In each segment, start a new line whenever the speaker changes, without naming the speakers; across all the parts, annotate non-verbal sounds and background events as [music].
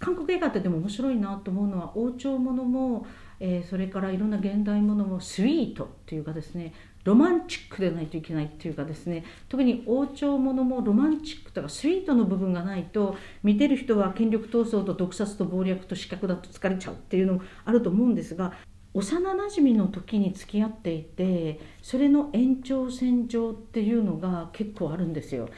韓国映画ってでも面白いなと思うのは王朝ものも、えー、それからいろんな現代ものもスイートっていうかですねロマンチックでないといけないっていうかですね特に王朝ものもロマンチックとかスイートの部分がないと見てる人は権力闘争と毒殺と謀略と資格だと疲れちゃうっていうのもあると思うんですが幼なじみの時に付き合っていてそれの延長線上っていうのが結構あるんですよ。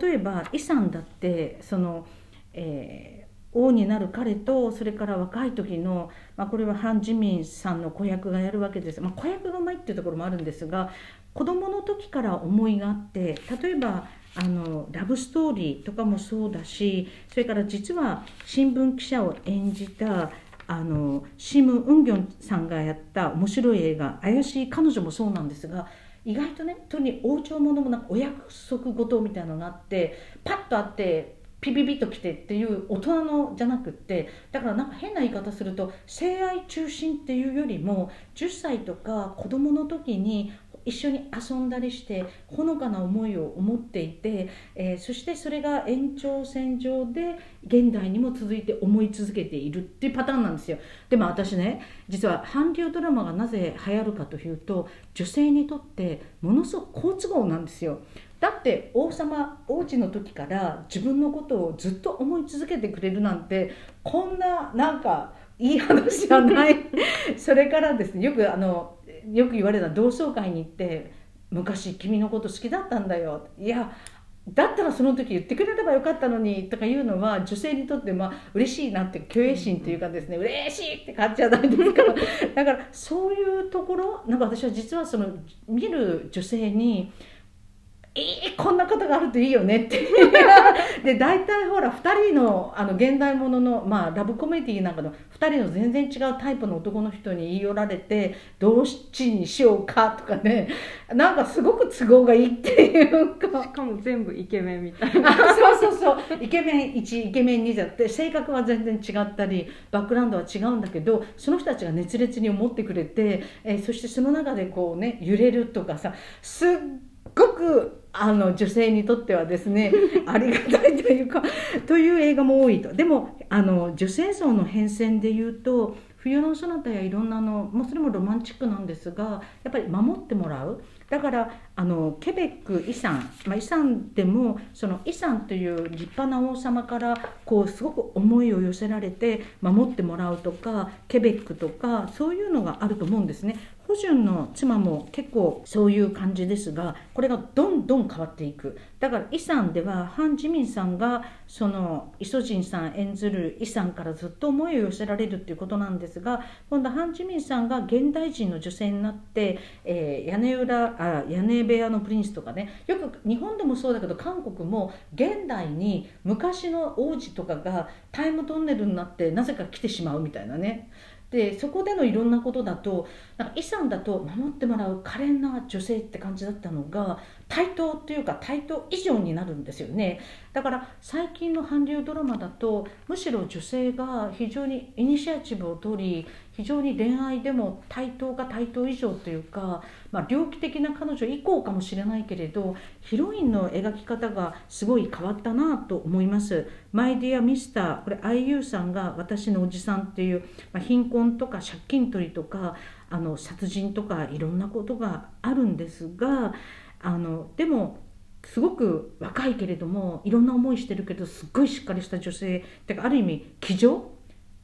例えばイさんだってその、えー王になる彼とそれから若い時の、まあ、これはハン・ジミンさんの子役がやるわけです、まあ、子役がうまいっていうところもあるんですが子供の時から思いがあって例えばあのラブストーリーとかもそうだしそれから実は新聞記者を演じたあのシム・ウンギョンさんがやった面白い映画「怪しい彼女」もそうなんですが意外とね特に王朝ものもなんかお約束事みたいなのがあってパッとあってピピピと来てっていう大人のじゃなくってだからなんか変な言い方すると性愛中心っていうよりも10歳とか子供の時に一緒に遊んだりしてほのかな思いを思っていて、えー、そしてそれが延長線上で現代にも続いて思い続けているっていうパターンなんですよ。でも私ね実は韓流ドラマがなぜ流行るかというと女性にとってものすごく好都合なんですよ。だって王様王子の時から自分のことをずっと思い続けてくれるなんてこんななんかいい話じゃない。[laughs] それからですねよくあのよく言われた同窓会に行って「昔君のこと好きだったんだよ」いやだったらその時言ってくれればよかったのにとかいうのは女性にとってまあ嬉しいなって虚栄心というかですね、うん、嬉しいって感じじゃないですか。[laughs] だからそういうところなんか私は実はその見る女性にいいこんなことがあるといいよねって。[laughs] で大体ほら2人のあの現代ものの、まあ、ラブコメディなんかの2人の全然違うタイプの男の人に言い寄られてどうしにしようかとかね。なんかすごく都合がいいっていうか。
しかも全部イケメンみたいな。
そうそうそう。イケメン1イケメン2じゃって性格は全然違ったりバックグラウンドは違うんだけどその人たちが熱烈に思ってくれて、えー、そしてその中でこうね揺れるとかさすっごくあの女性にとってはですね [laughs] ありがたいというかという映画も多いとでもあの女性像の変遷でいうと冬のそなたやいろんなのもうそれもロマンチックなんですがやっぱり守ってもらうだからあのケベックイサン、まあ、イサンでもそのイサンという立派な王様からこうすごく思いを寄せられて守ってもらうとかケベックとかそういうのがあると思うんですね。ホジュンの妻も結構そういう感じですがこれがどんどん変わっていく。だからイサンではハン・ジミンさんがそのイソジンさん演ずるイさんからずっと思いを寄せられるっていうことなんですが今度ハン・ジミンさんが現代人の女性になって、えー、屋根裏あ屋根部屋のプリンスとかねよく日本でもそうだけど韓国も現代に昔の王子とかがタイムトンネルになってなぜか来てしまうみたいなね。でそこでのいろんなことだとなんかイさんだと守ってもらう可憐な女性って感じだったのが対等っていうか対等以上になるんですよねだから最近の韓流ドラマだとむしろ女性が非常にイニシアチブを取り非常に恋愛でも対等か対等以上というか、まあ、猟奇的な彼女以降かもしれないけれどヒロインの描き方がすごい変わったなと思います。マイディア・ミスターこれ IU さんが「私のおじさん」っていう、まあ、貧困とか借金取りとかあの殺人とかいろんなことがあるんですがあのでもすごく若いけれどもいろんな思いしてるけどすっごいしっかりした女性ってかある意味気丈？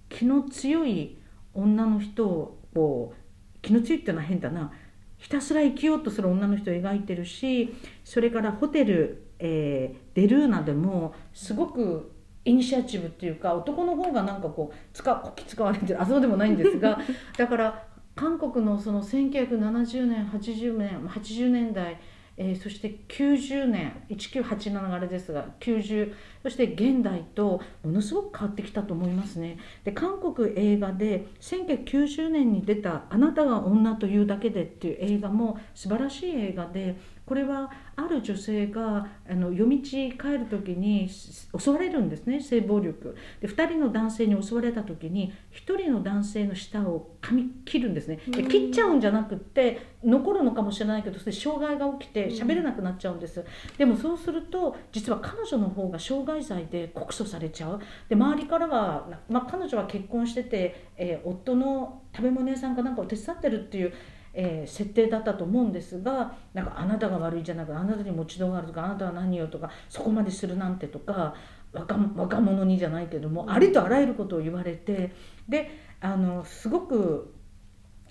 気の強い女の人をこう気の強いっていうのは変だな。ひたすら生きようとする女の人を描いてるしそれからホテル、えー、デルーナでもすごくイニシアチブっていうか男の方がなんかこう使こき使われてる。あそうでもないんですが [laughs] だから韓国のその1970年80年80年代えー、そして90年1987あれですが90そして現代とものすごく変わってきたと思いますね。で韓国映画で1990年に出た「あなたが女というだけで」っていう映画も素晴らしい映画でこれはある女性があの夜道帰る時に襲われるんですね性暴力。で2人の男性に襲われた時に1人の男性の舌を噛み切るんですね。で切っちゃうんじゃなくって残るのかもしれないけどそれ障害が起きて喋れなくなっちゃうんです。でもそうすると実は彼女の方が傷害罪で告訴されちゃう。で周りからは、まあ、彼女は結婚してて、えー、夫の食べ物屋さんかなんかを手伝ってるっていうえー、設定だったと思うんですがなんかあなたが悪いじゃなくてあなたに持ち度があるとかあなたは何よとかそこまでするなんてとか若若者にじゃないけどもありとあらゆることを言われてであのすごく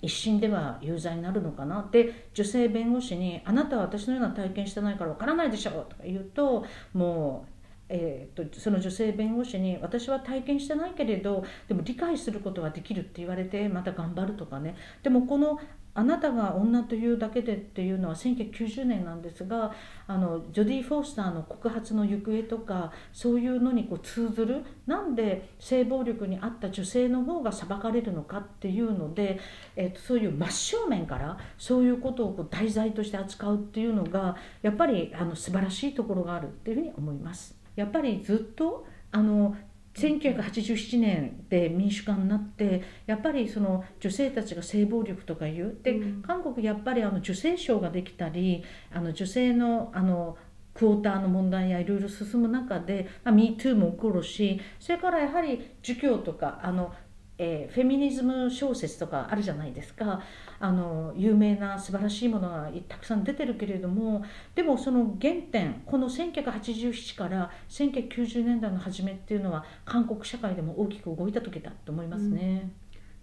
一審では有罪になるのかなって女性弁護士に「あなたは私のような体験してないからわからないでしょ」とか言うともうえーと、その女性弁護士に私は体験してないけれどでも理解することはできるって言われてまた頑張るとかねでもこのあなたが女というだけでっていうのは1990年なんですがあのジョディ・フォースターの告発の行方とかそういうのにこう通ずるなんで性暴力にあった女性の方が裁かれるのかっていうので、えーと、そういう真正面からそういうことをこう題材として扱うっていうのがやっぱりあの素晴らしいところがあるっていうふうに思います。やっぱりずっとあの1987年で民主化になってやっぱりその女性たちが性暴力とか言う。で、うん、韓国やっぱりあの女性賞ができたりあの女性のあのクォーターの問題やいろいろ進む中で、まあ、MeToo も起こるしそれからやはり儒教とかあのえー、フェミニズム小説とかあるじゃないですか。あの有名な素晴らしいものがたくさん出てるけれどもでもその原点この1987から1990年代の初めっていうのは韓国社会でも大きく動いた時だと思いますね。うん。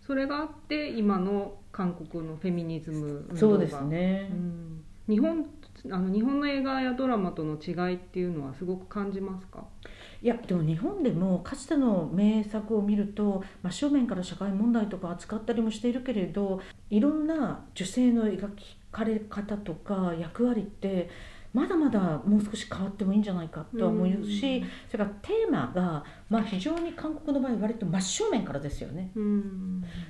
それがあって今の韓国のフェミニズム
そうですね、う
ん、日本あの日本の映画やドラマとの違いっていうのはすごく感じますか？
いやでも日本でもかつての名作を見ると真正面から社会問題とか扱ったりもしているけれどいろんな女性の描かれ方とか役割ってまだまだもう少し変わってもいいんじゃないかとは思うし、それからテーマが、まあ、非常に韓国の場合割と真正面からですよね、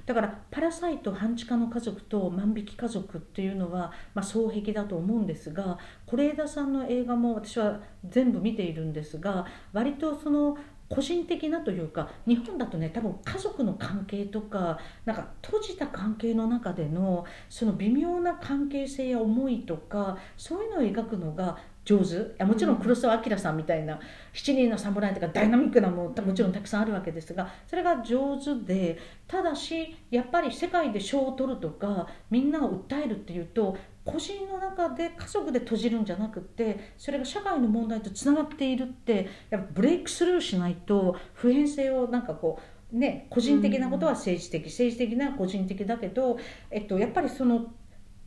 だから「パラサイト半地下の家族」と「万引き家族」っていうのは、まあ、双璧だと思うんですが是枝さんの映画も私は全部見ているんですが割とその個人的なというか日本だとね多分家族の関係とかなんか閉じた関係の中でのその微妙な関係性や思いとかそういうのを描くのが上手。いやもちろん黒澤明さんみたいな「七人の侍」とかダイナミックなものもちろんたくさんあるわけですがそれが上手でただしやっぱり世界で賞を取るとかみんなを訴えるっていうと個人の中で家族で閉じるんじゃなくてそれが社会の問題とつながっているってやっぱブレイクスルーしないと普遍性をなんかこうね個人的なことは政治的、政治的な個人的だけど、えっと、やっぱりその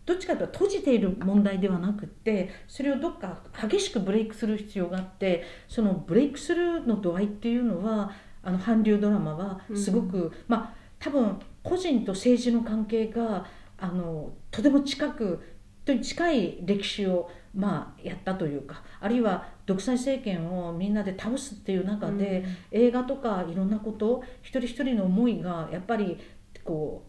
どっちかというと閉じている問題ではなくってそれをどっか激しくブレイクする必要があってそのブレイクスルーの度合いっていうのはあの韓流ドラマはすごく、うん、まあ多分個人と政治の関係があのとても近くとに近い歴史をまあやったというかあるいは独裁政権をみんなで倒すっていう中で、うん、映画とかいろんなこと一人一人の思いがやっぱりこ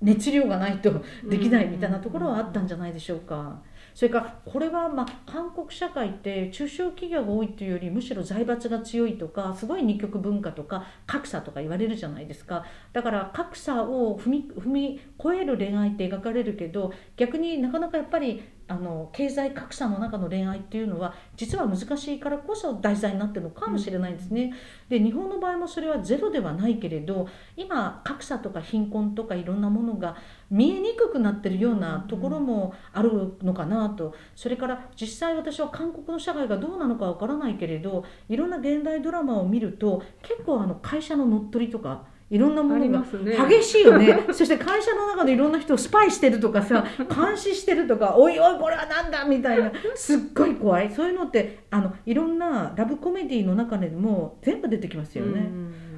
う熱量がないとできないみたいなところはあったんじゃないでしょうか。それからこれはまあ韓国社会って中小企業が多いというよりむしろ財閥が強いとかすごい二極文化とか格差とか言われるじゃないですか。だから格差を踏み踏み越える恋愛って描かれるけど逆になかなかやっぱりあの経済格差の中の恋愛っていうのは実は難しいからこそ題材になってるのかもしれないんですね。で日本の場合もそれはゼロではないけれど今格差とか貧困とかいろんなものが見えにくくなってるようなところもあるのかなとそれから実際私は韓国の社会がどうなのかわからないけれどいろんな現代ドラマを見ると結構あの会社の乗っ取りとかいろんなものが激しいよね。[laughs] そして会社の中でいろんな人をスパイしてるとかさ [laughs] 監視してるとかおいおいこれはなんだみたいな。すっごい怖い。そういうのってあのいろんなラブコメディの中でも全部出てきますよね。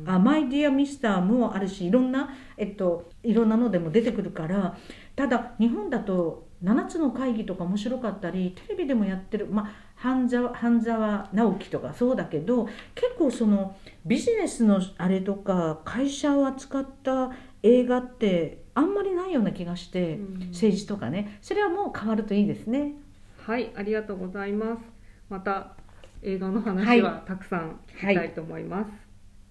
あマイディアミスターもあるしいろんな、えっと、いろんなのでも出てくるからただ日本だと7つの会議とか面白かったりテレビでもやってる、まあ、半沢半沢直樹とかそうだけど結構そのビジネスのあれとか会社を扱った映画ってあんまりないような気がして、うん、政治とかねそれはもう変わるといいですね。
はい、ありがとうございます。また映画の話はたくさん聞きたいと思います。